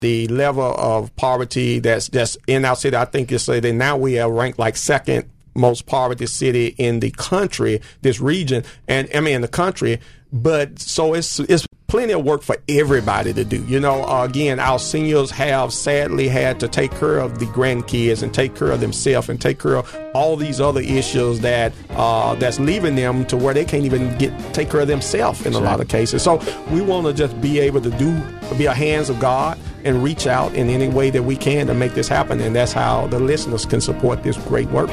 the level of poverty that's just in our city. I think it's say that now we are ranked like second most poverty city in the country, this region, and I mean in the country. But so it's it's plenty of work for everybody to do. You know, uh, again, our seniors have sadly had to take care of the grandkids and take care of themselves and take care of all these other issues that uh, that's leaving them to where they can't even get take care of themselves in a lot of cases. So we want to just be able to do be a hands of God and reach out in any way that we can to make this happen, and that's how the listeners can support this great work.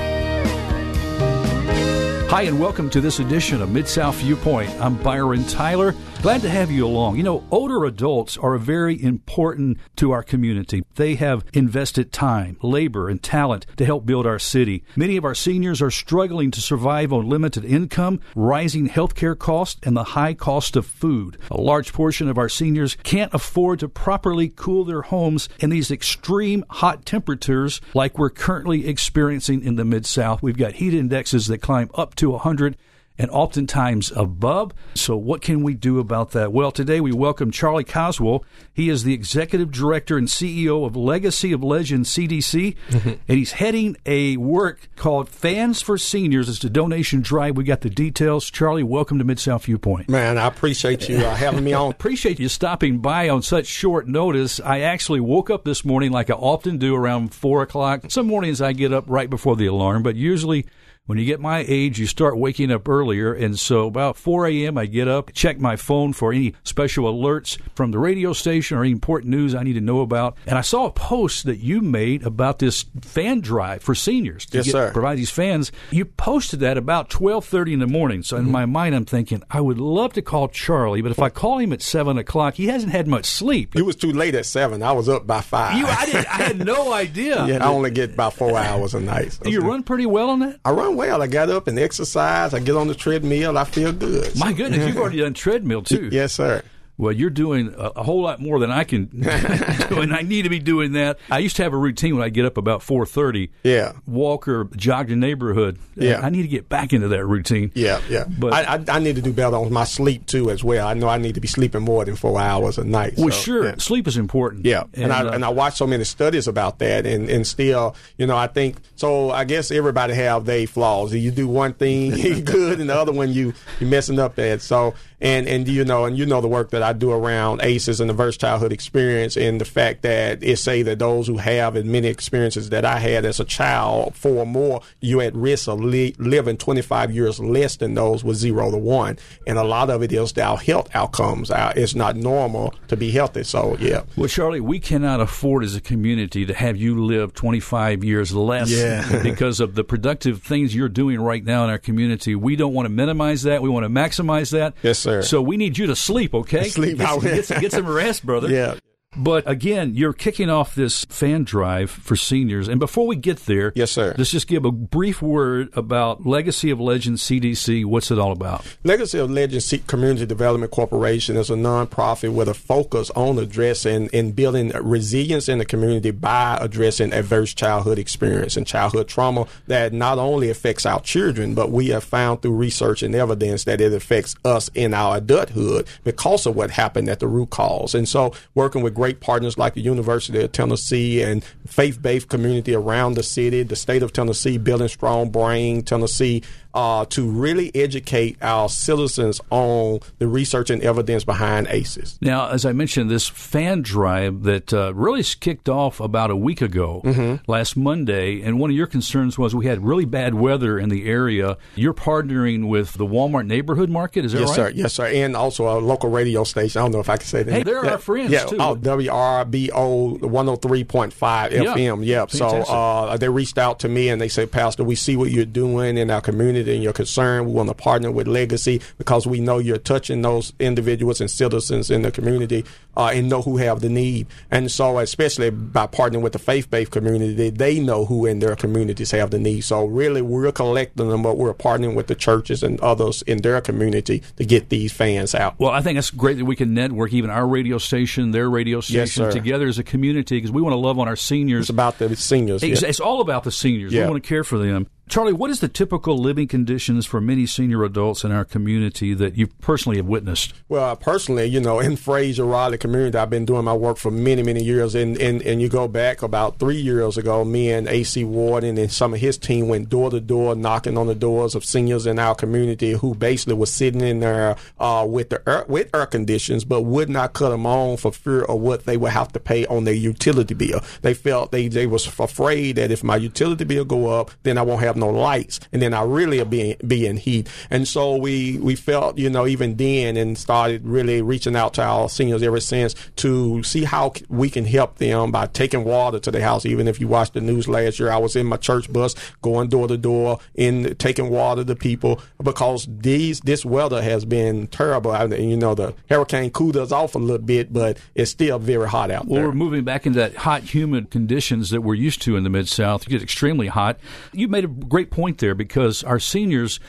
Hi, and welcome to this edition of Mid South Viewpoint. I'm Byron Tyler. Glad to have you along. You know, older adults are very important to our community. They have invested time, labor, and talent to help build our city. Many of our seniors are struggling to survive on limited income, rising healthcare costs, and the high cost of food. A large portion of our seniors can't afford to properly cool their homes in these extreme hot temperatures like we're currently experiencing in the Mid South. We've got heat indexes that climb up to 100 and oftentimes above. So, what can we do about that? Well, today we welcome Charlie Caswell. He is the executive director and CEO of Legacy of Legends CDC, Mm-hmm. and he's heading a work called Fans for Seniors. It's a donation drive. We got the details. Charlie, welcome to Mid South Viewpoint. Man, I appreciate you uh, having me on. Appreciate you stopping by on such short notice. I actually woke up this morning like I often do around four o'clock. Some mornings I get up right before the alarm, but usually when you get my age, you start waking up earlier. And so about 4 a.m., I get up, check my phone for any special alerts from the radio station or any important news I need to know about. And I saw a post that you made about this fan drive for seniors to Yes, get, sir. provide these fans. You posted that about 12:30 in the morning. So Mm-hmm. in my mind, I'm thinking I would love to call Charlie, but if I call him at seven o'clock, he hasn't had much sleep. You was too late at seven. I was up by five. You, I, I had no idea. yeah, I only get about four hours a night. So Do you run pretty well on that? I run well. I got up and exercise. I get on the treadmill. I feel good. My goodness, you've already done treadmill too. yes, sir. Well, you're doing a, a whole lot more than I can do, and I need to be doing that. I used to have a routine when I get up about four thirty. Yeah. walk or jog the neighborhood. Yeah. I need to get back into that routine. Yeah, yeah. But- I, I, I need to do better on my sleep too, as well. I know I need to be sleeping more than four hours a night. Well, so, sure, yeah. sleep is important. Yeah, and, I uh, and I watched so many studies about that, and, and still, you know, I think so. I guess everybody have their flaws. You do one thing good, and the other one you you messing up at. So, and and you know, and you know the work that I do around ACEs and the Adverse Childhood Experience, and the fact that it say that those who have as many experiences that I had as a child, four or more, you're at risk of li- living 25 years less than those with zero to one, and a lot of it is our health outcomes. Our, it's not normal to be healthy. So, yeah. Well, Charlie, we cannot afford as a community to have you live 25 years less Yeah. because of the productive things you're doing right now in our community. We don't want to minimize that. We want to maximize that. Yes, sir. So we need you to sleep, okay? Sleep. Get, get, some- get some rest, brother. Yeah. But again, you're kicking off this fan drive for seniors. And before we get there, Yes, sir. let's just give a brief word about Legacy of Legends CDC. What's it all about? Legacy of Legends Community Development Corporation is a nonprofit with a focus on addressing and building resilience in the community by addressing adverse childhood experience and childhood trauma that not only affects our children, but we have found through research and evidence that it affects us in our adulthood because of what happened at the root cause. And so, working with great partners like the University of Tennessee and faith-based community around the city, the state of Tennessee, building strong brain, Tennessee, uh, to really educate our citizens on the research and evidence behind ACEs. Now, as I mentioned, this fan drive that uh, really kicked off about a week ago, Mm-hmm. last Monday, and one of your concerns was we had really bad weather in the area. You're partnering with the Walmart Neighborhood Market, is that Yes, right? sir. Yes, sir. And also a local radio station. I don't know if I can say that. Hey, they're yeah. our friends, yeah. too. Oh, WRBO 103.5 Yeah. FM. Yep. So uh, they reached out to me and they said, Pastor, we see what you're doing in our community and you're concerned. We want to partner with Legacy because we know you're touching those individuals and citizens in the community uh, and know who have the need. And so, especially by partnering with the faith-based community, they know who in their communities have the need. So, really, we're collecting them, but we're partnering with the churches and others in their community to get these fans out. Well, I think it's great that we can network even our radio station, their radio station sir. together as a community because we want to love on our seniors. It's about the seniors. It's, yeah. it's all about the seniors. Yeah. We want to care for them. Charlie, what is the typical living conditions for many senior adults in our community that you personally have witnessed? Well, personally, you know, in Frayser Raleigh community, I've been doing my work for many, many years. And, and, and you go back about three years ago, me and AC Wharton and some of his team went door to door knocking on the doors of seniors in our community who basically were sitting in there uh, with the air, with air conditions, but would not cut them on for fear of what they would have to pay on their utility bill. They felt they, they was afraid that if my utility bill go up, then I won't have no lights, and then I really be be in heat. And so we we felt, you know, even then, and started really reaching out to our seniors ever since to see how we can help them by taking water to the house. Even if you watched the news last year, I was in my church bus going door to door in taking water to people because these this weather has been terrible. I, you know, the hurricane cooled us off a little bit, but it's still very hot out well, there. we're moving back into that hot, humid conditions that we're used to in the mid South. You get extremely hot. You made a great point there because our seniors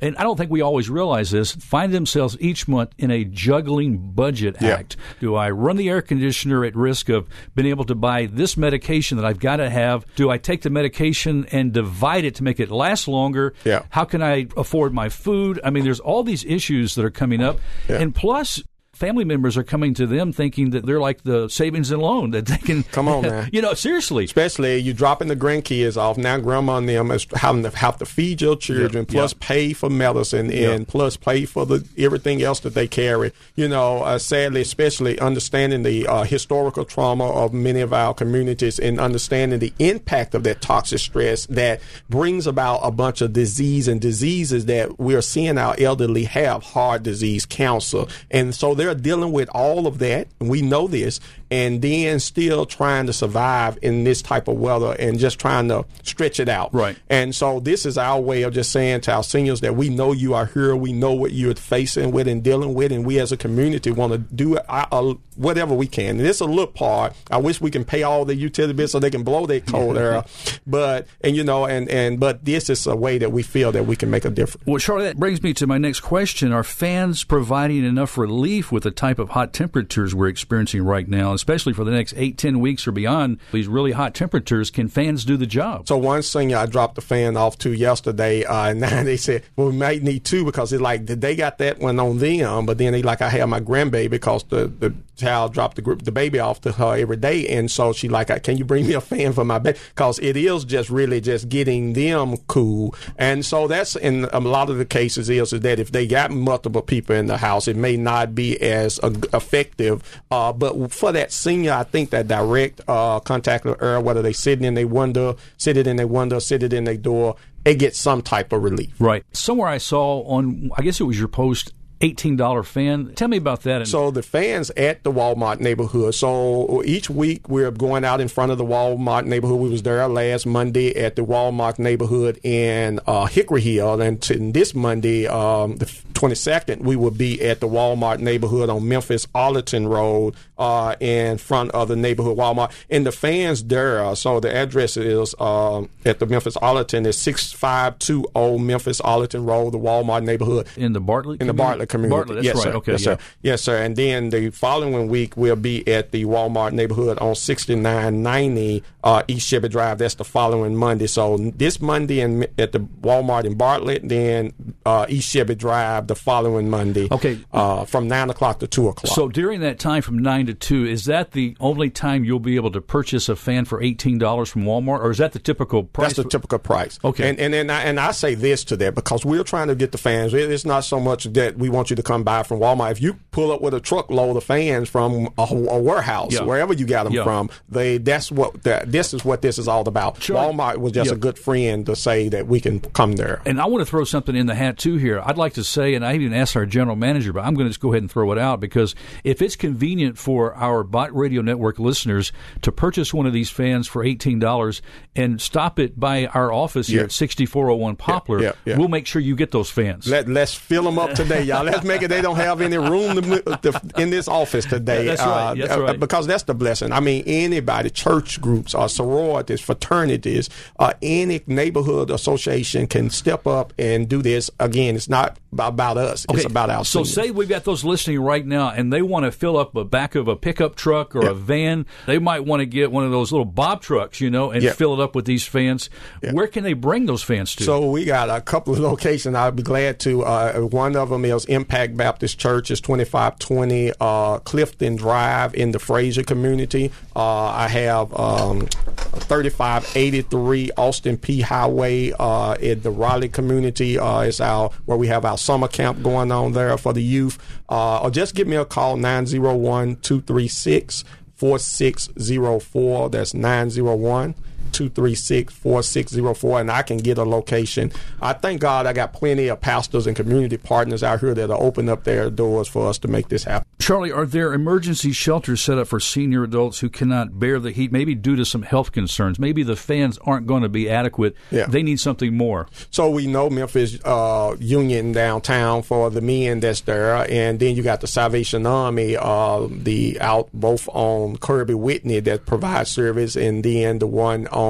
and I don't think we always realize this, find themselves each month in a juggling budget Yeah. act. Do I run the air conditioner at risk of being able to buy this medication that I've got to have? Do I take the medication and divide it to make it last longer? Yeah. How can I afford my food? I mean, there's all these issues that are coming up. Yeah. And plus, family members are coming to them thinking that they're like the savings and loan that they can Come on, man. you know seriously Especially you dropping the grandkids off. Now grandma and them is having to have to feed your children, Yeah, plus yeah. pay for medicine and plus pay for the everything else that they carry. You know, uh, sadly, especially understanding the uh, historical trauma of many of our communities and understanding the impact of that toxic stress that brings about a bunch of disease and diseases that we're seeing our elderly have heart disease, cancer, and so they're dealing with all of that. And we know this, and then still trying to survive in this type of weather and just trying to stretch it out. Right. And so this is our way of just saying to our seniors that we know you are here, we know what you're facing with and dealing with, and we as a community want to do whatever we can. And it's a little part. I wish we can pay all the utility bills so they can blow their cold air, but and you know, and and but this is a way that we feel that we can make a difference. Well, Charlie, that brings me to my next question. Are fans providing enough relief with the type of hot temperatures we're experiencing right now, especially for the next eight, ten weeks or beyond? These really hot temperatures, can fans do the job? So one thing I dropped the fan off to yesterday, uh, and now they said, well, we might need two because it's like they got that one on them, but then they like I have my grandbaby because the the child dropped the group the baby off to her every day, and so she like, can you bring me a fan for my baby? Because it is just really just getting them cool, and so that's in a lot of the cases is, is that if they got multiple people in the house, it may not be as uh, effective. Uh, but for that senior, I think that direct uh, contact with whether they sitting in their window, sitting in their window, sitting in their door, they get some type of relief. Right. Somewhere I saw on, I guess it was your post, $18 fan. Tell me about that. So the fans at the Walmart neighborhood. So each week we're going out in front of the Walmart neighborhood. We was there last Monday at the Walmart neighborhood in uh, Hickory Hill, and this Monday, um, the 22nd, we will be at the Walmart neighborhood on Memphis Arlington Road uh, in front of the neighborhood Walmart. And the fans there. uh, So the address is um, at the Memphis Arlington is 6520 Memphis Arlington Road, the Walmart neighborhood in the Bartlett in the? Bartlett community. Bartlett, that's yes, right. Sir. Okay, yes, yeah. sir. Yes, sir. And then the following week we'll be at the Walmart neighborhood on 6990 uh, East Shelby Drive. That's the following Monday. So this Monday and at the Walmart in Bartlett, then uh, East Shelby Drive the following Monday. Okay. Uh, from nine o'clock to two o'clock. So during that time from 9 to 2, is that the only time you'll be able to purchase a fan for $18 from Walmart, or is that the typical price? That's the typical price. Okay. And and and I, and I say this to that because we're trying to get the fans. It's not so much that we want you to come buy from Walmart. If you pull up with a truckload of fans from a, a warehouse, Yeah. wherever you got them Yeah. from, they that's what that this is what this is all about. Sure. Walmart was just Yeah. a good friend to say that we can come there. And I want to throw something in the hat too here. I'd like to say, and I even asked our general manager, but I'm going to just go ahead and throw it out because if it's convenient for our Bott Radio Network listeners to purchase one of these fans for $18 and stop it by our office here at 6401 Poplar, we'll make sure you get those fans. Let let's fill them up today, y'all. Let's make it. They don't have any room to, to, in this office today. That's right, that's uh, right. Because that's the blessing. I mean, anybody, church groups, or sororities, fraternities, uh, any neighborhood association can step up and do this. Again, it's not about us. Okay. It's about our So seniors. say we've got those listening right now, and they want to fill up the back of a pickup truck or Yeah. a van. They might want to get one of those little bob trucks, you know, and Yeah. fill it up with these fans. Where can they bring those fans to? So we got a couple of locations. I'd be glad to. Uh, one of them is Impact Baptist Church. It's twenty five twenty uh, Clifton Drive in the Frayser community. Uh, I have um, thirty five eighty three Austin Peay Highway uh, in the Raleigh community. Uh, it's our where we have our summer camp going on there for the youth. Uh, or just give me a call 901 236 4604. That's 901 236 4604, and I can get a location. I thank God I got plenty of pastors and community partners out here that are open up their doors for us to make this happen. Charlie, are there emergency shelters set up for senior adults who cannot bear the heat, maybe due to some health concerns? Maybe the fans aren't going to be adequate. Yeah. They need something more. So we know Memphis uh, Union downtown for the men that's there, and then you got the Salvation Army, uh, the out both on Kirby Whitney that provides service, and then the one on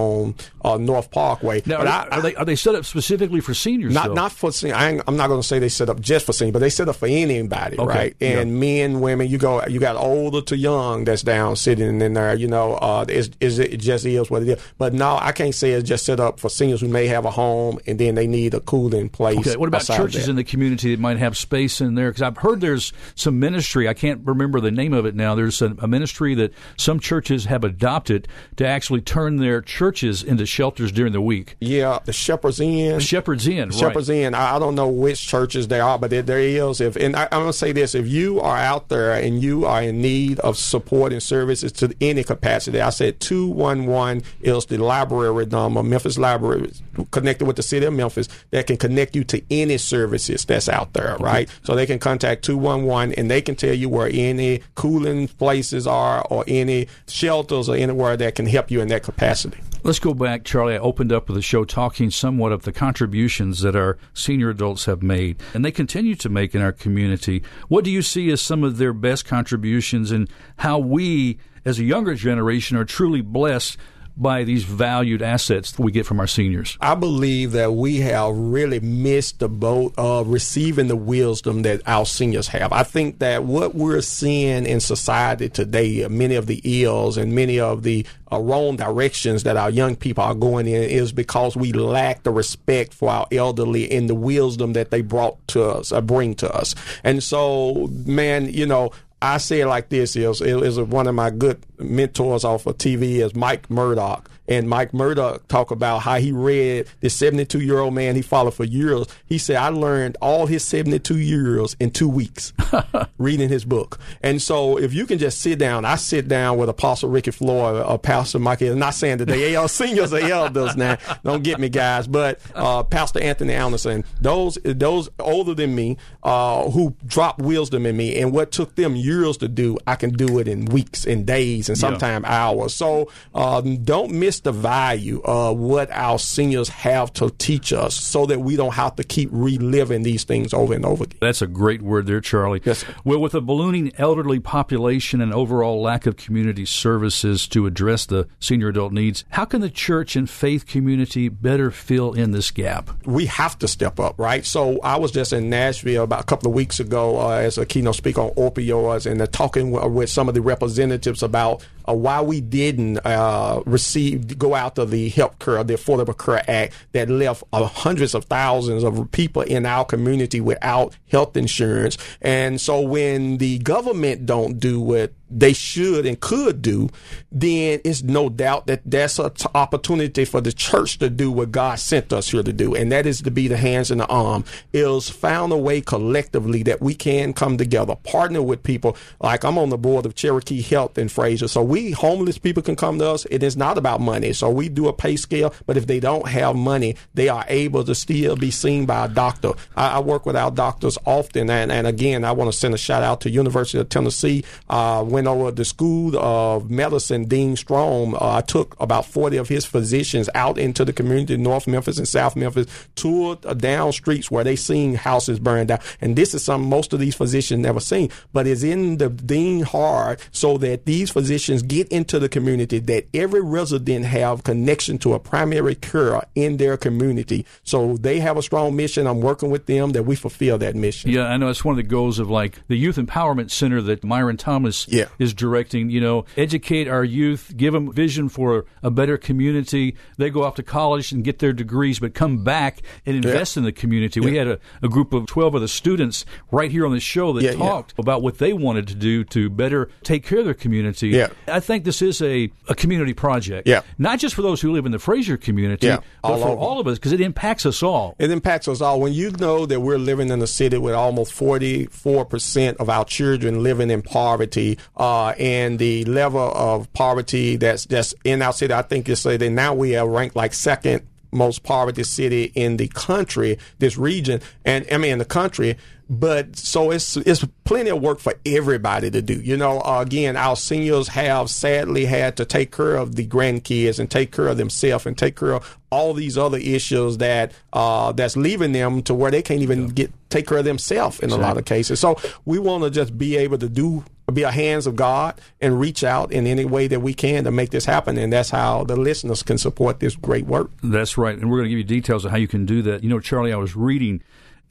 uh, North Parkway. Now, But are, I- are they are they set up specifically for seniors? Not though? not for sen- I ain't, I'm not going to say they set up just for seniors, but they set up for anybody, Okay, right? And men, women, you go, you got older to young that's down sitting in there. You know, uh, is is it just is what it is? But no, I can't say it's just set up for seniors who may have a home and then they need a cooling place. Okay, what about churches in the community that might have space in there? Because I've heard there's some ministry. I can't remember the name of it now. There's a, a ministry that some churches have adopted to actually turn their churches into shelters during the week. Yeah, the Shepherd's Inn. Shepherds Inn, right? Shepherd's Inn. I, I don't know which churches they are, but there, there is. If and I, I'm gonna say this: if you are out there and you are in need of support and services to any capacity, I said two one one is the library number, Memphis Library, connected with the city of Memphis, that can connect you to any services that's out there, right? So they can contact two one one and they can tell you where any cooling places are or any shelters or anywhere that can help you in that capacity. Let's go back, Charlie. I opened up with the show talking somewhat of the contributions that our senior adults have made, and they continue to make in our community. What do you see as some of their best contributions, and how we, as a younger generation, are truly blessed by these valued assets that we get from our seniors? I believe that we have really missed the boat of receiving the wisdom that our seniors have. I think that what we're seeing in society today, many of the ills and many of the uh, wrong directions that our young people are going in, is because we lack the respect for our elderly and the wisdom that they brought to us, uh, bring to us. And so, man, you know, I say it like this: is is one of my good mentors off of TV is Mike Murdock, and Mike Murdock talk about how he read this 72 year old man he followed for years. He said, "I learned all his 72 years in two weeks reading his book." And so, if you can just sit down, I sit down with Apostle Ricky Floyd, uh, Pastor Mike. I'm not saying that they are seniors or elders now. Don't get me, guys, but uh, Pastor Anthony Anderson, those those older than me, uh, who dropped wisdom in me, and what took them years to do, I can do it in weeks and days and sometimes hours. So um, don't miss the value of what our seniors have to teach us, so that we don't have to keep reliving these things over and over again. That's a great word there, Charlie. Yes, sir. Well, with a ballooning elderly population and overall lack of community services to address the senior adult needs, how can the church and faith community better fill in this gap? we have to step up, right? So I was just in Nashville about a couple of weeks ago uh, as a keynote speaker on opioids, and uh, talking with some of the representatives about uh, why we didn't uh, receive go out to the health care, the Affordable Care Act that left uh, hundreds of thousands of people in our community without health insurance. And so when the government don't do what they should and could do, then it's no doubt that that's an opportunity for the church to do what God sent us here to do, and that is to be the hands and the arm. Is found a way collectively that we can come together, partner with people. Like I'm on the board of Cherokee Health in Frayser, so we homeless people can come to us. It is not about money, so we do a pay scale. But if they don't have money, they are able to still be seen by a doctor. I, I work with our doctors often, and, and again, I want to send a shout out to University of Tennessee. Uh, when went over the School of Medicine, Dean Strome. Uh, I took about 40 of his physicians out into the community, North Memphis and South Memphis, toured uh, down streets where they seen houses burned down. And this is something most of these physicians never seen, but it's in the Dean heart so that these physicians get into the community, that every resident have connection to a primary care in their community. So they have a strong mission. I'm working with them that we fulfill that mission. Yeah, I know it's one of the goals of like the Youth Empowerment Center that Myron Thomas yeah. Is directing. You know, educate our youth, give them vision for a better community. They go off to college and get their degrees, but come back and invest yeah. in the community. Yeah. We had a, a, group of 12 of the students right here on the show that talked about what they wanted to do to better take care of their community. Yeah. I think this is a, a community project. Yeah. Not just for those who live in the Frayser community, yeah. but for all of us because it impacts us all. It impacts us all. When you know that we're living in a city with almost 44% of our children living in poverty, uh, and the level of poverty that's that's in our city, I think it's that now we are ranked like second most poverty city in the country, this region, and I mean in the country. But so it's it's plenty of work for everybody to do. You know, uh, again, our seniors have sadly had to take care of the grandkids and take care of themselves and take care of all these other issues that uh, that's leaving them to where they can't even yeah. get take care of themselves in exactly. a lot of cases. So we want to just be able to do be a hands of God and reach out in any way that we can to make this happen. And that's how the listeners can support this great work. That's right. And we're going to give you details of how you can do that. You know, Charlie, I was reading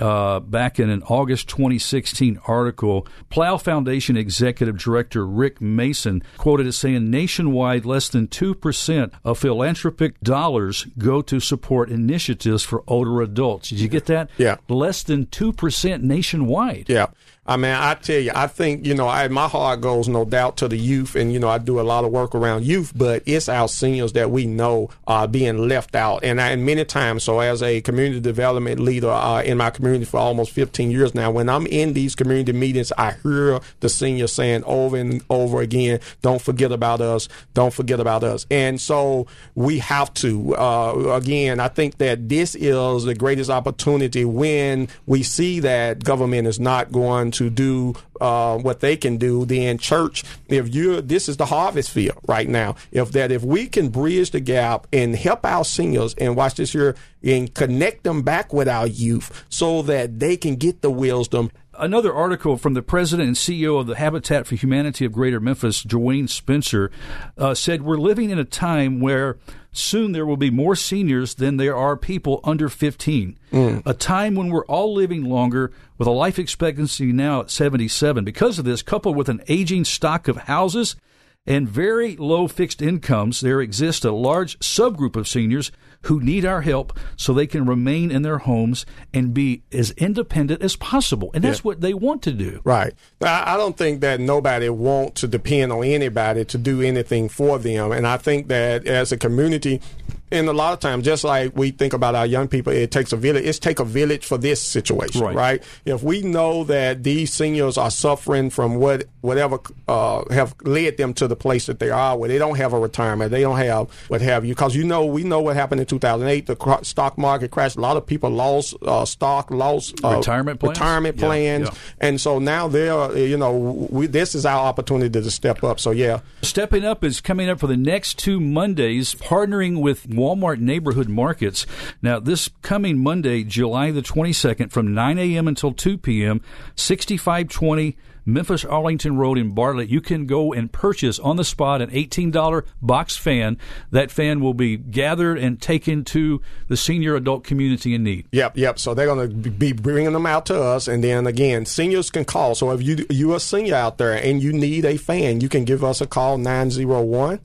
uh, back in an August 2016 article, Plough Foundation Executive Director Rick Masson quoted as saying nationwide, less than 2% of philanthropic dollars go to support initiatives for older adults. Did you get that? Yeah. Less than 2% nationwide. Yeah. I mean, I tell you, I think, you know, I, my heart goes no doubt to the youth, and, you know, I do a lot of work around youth, but it's our seniors that we know are being left out. And, I, and many times, so as a community development leader uh, in my community for almost 15 years now, when I'm in these community meetings, I hear the seniors saying over and over again, don't forget about us, don't forget about us. And so we have to, uh, again, I think that this is the greatest opportunity when we see that government is not going to do uh, what they can do, then church, if you this is the harvest field right now. If that if we can bridge the gap and help our seniors and watch this here and connect them back with our youth so that they can get the wisdom another article from the president and CEO of the Habitat for Humanity of Greater Memphis, Dwayne Spencer, uh, said, We're living in a time where soon there will be more seniors than there are people under 15. Mm. A time when we're all living longer with a life expectancy now at 77. Because of this, coupled with an aging stock of houses and very low fixed incomes, there exists a large subgroup of seniors who need our help so they can remain in their homes and be as independent as possible. And that's yeah. what they want to do. Right. I don't think that nobody wants to depend on anybody to do anything for them. And I think that as a community, and a lot of times, just like we think about our young people, it takes a village. It's take a village for this situation, right? right? If we know that these seniors are suffering from what whatever uh, have led them to the place that they are, where they don't have a retirement, they don't have what have you, because you know we know what happened in 2008. The stock market crashed. A lot of people lost uh, stock, lost uh, retirement plans, retirement plans, yeah, yeah. and so now they're you know we, this is our opportunity to step up. So yeah, stepping up is coming up for the next two Mondays, partnering with Walmart Neighborhood Markets. Now, this coming Monday, July the 22nd, from 9 a.m. until 2 p.m., 6520 Memphis Arlington Road in Bartlett, you can go and purchase on the spot an $18 box fan. That fan will be gathered and taken to the senior adult community in need. Yep, yep. So they're going to be bringing them out to us, and then again, seniors can call. So if you you a senior out there and you need a fan, you can give us a call 901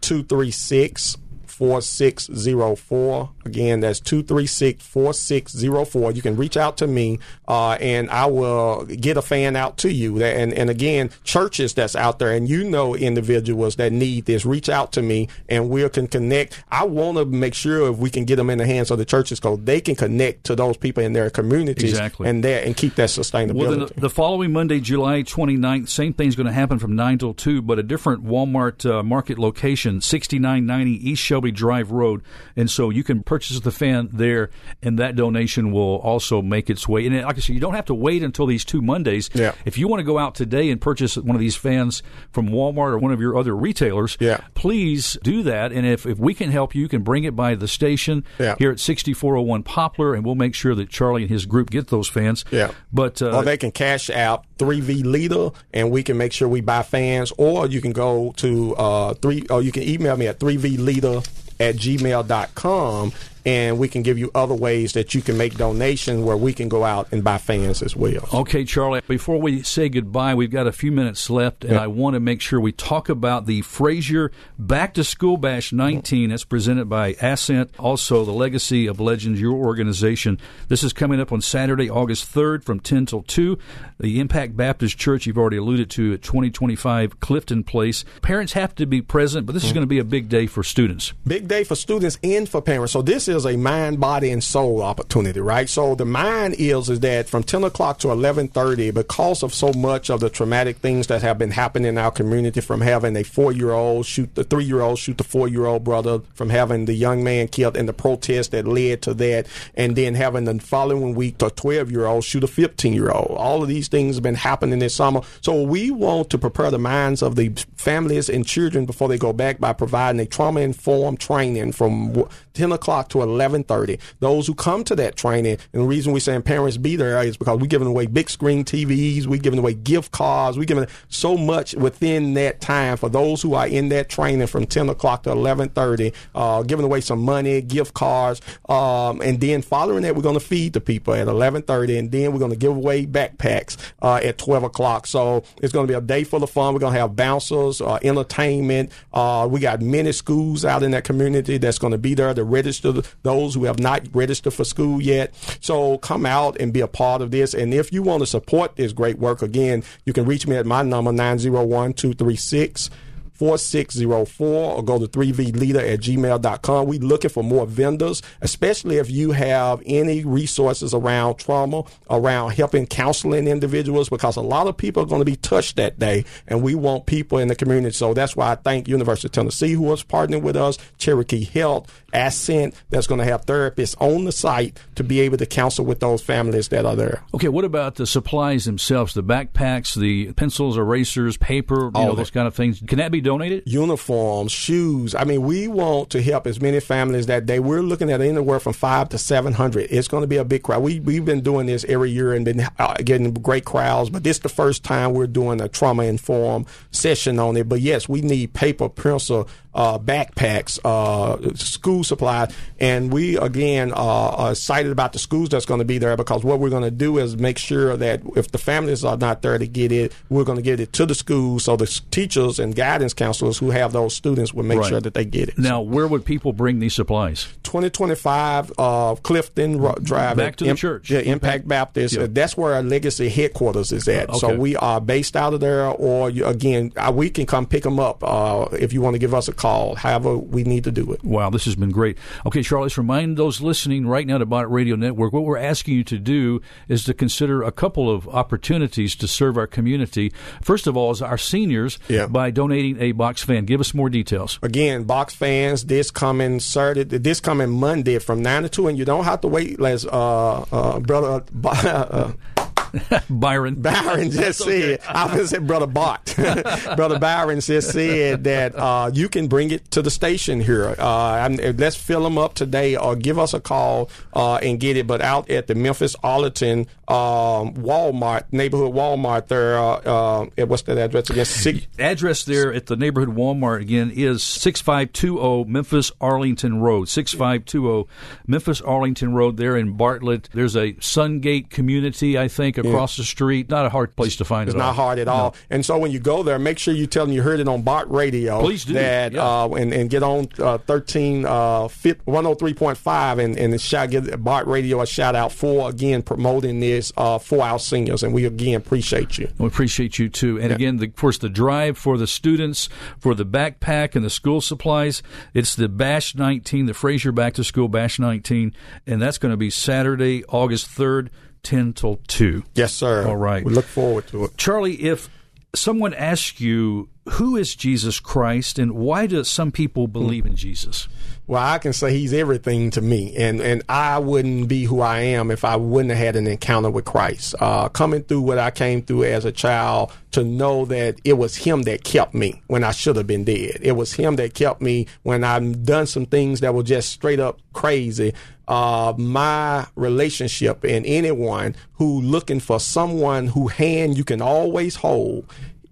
236 4604. Again, that's 236 4604. You can reach out to me uh, and I will get a fan out to you. And, and again, churches that's out there and you know individuals that need this, reach out to me and we can connect. I want to make sure if we can get them in the hands of the churches so they can connect to those people in their communities exactly. and there and keep that sustainability. Well, the, the following Monday, July 29th, same thing's going to happen from 9 till 2, but a different Walmart uh, market location, 6990 East Shelby Shelby Drive Road. And so you can purchase the fan there, and that donation will also make its way. And like I said, you don't have to wait until these two Mondays. Yeah. If you want to go out today and purchase one of these fans from Walmart or one of your other retailers, Yeah. please do that. And if, if we can help you, you can bring it by the station Yeah. here at 6401 Poplar, and we'll make sure that Charlie and his group get those fans. Yeah. But uh, or they can cash out 3V Leader, and we can make sure we buy fans. Or you can go to uh, three. Or you can email me at 3V Leader at gmail.com and we can give you other ways that you can make donations where we can go out and buy fans as well. Okay, Charlie, before we say goodbye, we've got a few minutes left, and Yeah. I want to make sure we talk about the Frayser Back to School Bash 19 that's presented by Ascent, also the Legacy of Legends, your organization. This is coming up on Saturday, August 3rd from 10 till 2. The Impact Baptist Church, you've already alluded to, at 2025 Clifton Place. Parents have to be present, but this is Mm-hmm. going to be a big day for students. big day for students and for parents. So this is a mind, body, and soul opportunity, right? So the mind is is that from ten o'clock to eleven thirty, because of so much of the traumatic things that have been happening in our community, from having a four year old shoot the three year old shoot the four year old brother, from having the young man killed in the protest that led to that, and then having the following week the twelve year old shoot a fifteen year old. All of these things have been happening this summer. So we want to prepare the minds of the families and children before they go back by providing a trauma informed training from 10 o'clock to 11.30 those who come to that training and the reason we're saying parents be there is because we're giving away big screen tvs we're giving away gift cards we're giving so much within that time for those who are in that training from 10 o'clock to 11.30 uh, giving away some money gift cards um, and then following that we're going to feed the people at 11.30 and then we're going to give away backpacks uh, at 12 o'clock. So it's going to be a day full of fun. We're going to have bouncers uh, entertainment. Uh, we got many schools out in that community that's going to be there to register those who have not registered for school yet. So come out and be a part of this. And if you want to support this great work, again, you can reach me at my number, 901 236 4604 or go to 3vleader at gmail.com. We're looking for more vendors, especially if you have any resources around trauma, around helping counseling individuals, because a lot of people are going to be touched that day, and we want people in the community. So that's why I thank University of Tennessee who is partnering with us, Cherokee Health, Ascent, that's going to have therapists on the site to be able to counsel with those families that are there. Okay, what about the supplies themselves, the backpacks, the pencils, erasers, paper, you All know, those kind of things? Can that be donated? uniforms, shoes. I mean, we want to help as many families that day. We're looking at anywhere from five to seven hundred. It's going to be a big crowd. We we've been doing this every year and been uh, getting great crowds, but this is the first time we're doing a trauma informed session on it. But yes, we need paper, pencil, uh, backpacks, uh, school supplies, and we again uh, are excited about the schools that's going to be there because what we're going to do is make sure that if the families are not there to get it, we're going to get it to the schools so the teachers and guidance counselors who have those students will make Right. sure that they get it. Now, where would people bring these supplies? 2025 uh, Clifton Drive. Back to the Im- church. Yeah, Impact Baptist. Yeah. That's where our legacy headquarters is at. So Okay. we are based out of there, or you, again, we can come pick them up uh, if you want to give us a call. However, we need to do it. Wow, this has been great. Okay, Charlie, let's remind those listening right now to Bott Radio Network. What we're asking you to do is to consider a couple of opportunities to serve our community. First of all, is our seniors Yeah. by donating a box fan. Give us more details. Again, box fans, this coming Saturday, this coming Monday from nine to two, and you don't have to wait. Les, uh, uh, brother, uh, Byron. Byron just said, I was say Brother Bart. Brother Byron just said that uh, you can bring it to the station here. Uh, and let's fill them up today or give us a call uh, and get it. But out at the Memphis Arlington um, Walmart, neighborhood Walmart there, uh, uh, what's that address again? Six, Address there at the neighborhood Walmart again is 6520 Memphis Arlington Road. 6520 Memphis Arlington Road there in Bartlett. There's a Sungate community, I think, across the street. Not a hard place to find It's it. not all. hard at all. And so when you go there, make sure you tell them you heard it on Bott Radio. Please do, That, yeah. uh, and, and get on uh, 13, uh, 103.5 and, and shout, give Bott Radio a shout out for, again, promoting this uh, for our seniors. And we, again, appreciate you. We appreciate you too. And again, the, of course, the drive for the students, for the backpack and the school supplies, it's the Bash 19, the Frayser Back to School Bash 19, and that's going to be Saturday, August 3rd, 10 till 2. Yes, sir. All right. We look forward to it. Charlie, if someone asks you who is Jesus Christ and why do some people believe in Jesus? Well, I can say he's everything to me, and and I wouldn't be who I am if I wouldn't have had an encounter with Christ. Uh, coming through what I came through as a child, to know that it was Him that kept me when I should have been dead. It was Him that kept me when I've done some things that were just straight up crazy. Uh, my relationship and anyone who looking for someone who hand you can always hold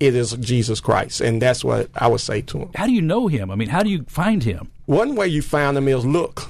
it is Jesus Christ. And that's what I would say to him. How do you know him? I mean, how do you find him? One way you find him is look,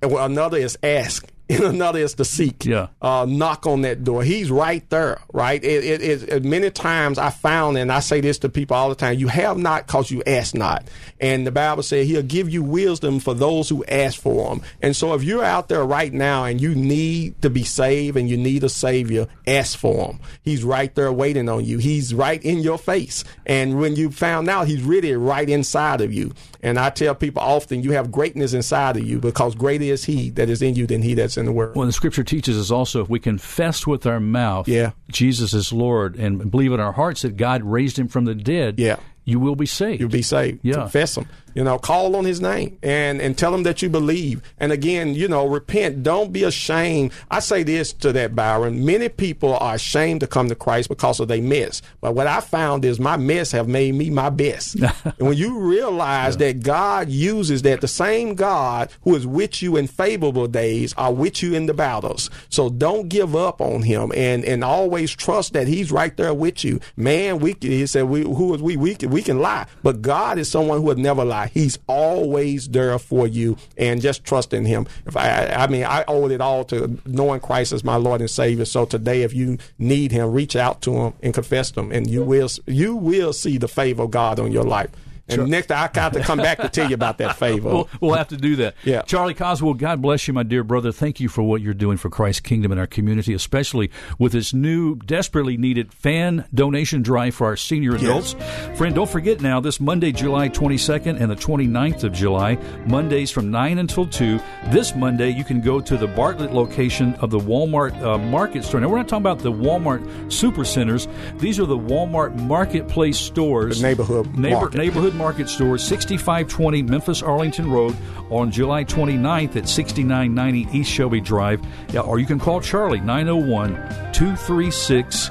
and another is ask and another is to seek. Yeah. Uh, knock on that door. He's right there, right? It, it, it, many times I found, and I say this to people all the time, you have not because you ask not. And the Bible says he'll give you wisdom for those who ask for him. And so if you're out there right now and you need to be saved and you need a savior, ask for him. He's right there waiting on you. He's right in your face. And when you found out, he's really right inside of you. And I tell people often, you have greatness inside of you because greater is he that is in you than he that's in the world. Well, the scripture teaches us also if we confess with our mouth yeah. Jesus is Lord and believe in our hearts that God raised him from the dead, yeah. You will be saved. You'll be saved. Yeah. Confess him. You know, call on his name and, and tell him that you believe. And again, you know, repent. Don't be ashamed. I say this to that, Byron. Many people are ashamed to come to Christ because of their mess. But what I found is my mess have made me my best. and when you realize yeah. that God uses that, the same God who is with you in favorable days are with you in the battles. So don't give up on him and, and always trust that he's right there with you. Man, we, he said, we, who is we? We can, we can lie, but God is someone who would never lie. He's always there for you, and just trust in Him. If I, I mean, I owe it all to knowing Christ as my Lord and Savior. So today, if you need Him, reach out to Him and confess Him, and you will you will see the favor of God on your life. And sure. next, I got to come back to tell you about that favor. we'll, we'll, have to do that. Yeah. Charlie Caswell, God bless you, my dear brother. Thank you for what you're doing for Christ's kingdom in our community, especially with this new, desperately needed fan donation drive for our senior adults. Yes. Friend, don't forget now, this Monday, July 22nd and the 29th of July, Mondays from 9 until 2. This Monday, you can go to the Bartlett location of the Walmart uh, Market Store. Now, we're not talking about the Walmart super centers. These are the Walmart Marketplace stores. The neighborhood Neighbor, market. Neighborhood Market Store, 6520 Memphis Arlington Road, on July 29th at 6990 East Shelby Drive. Yeah, or you can call Charlie, 901 236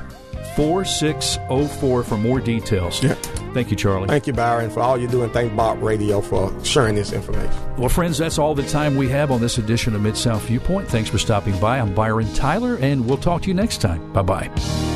4604 for more details. Yeah. Thank you, Charlie. Thank you, Byron, for all you do, and thank Bott Radio for sharing this information. Well, friends, that's all the time we have on this edition of Mid South Viewpoint. Thanks for stopping by. I'm Byron Tyler, and we'll talk to you next time. Bye bye.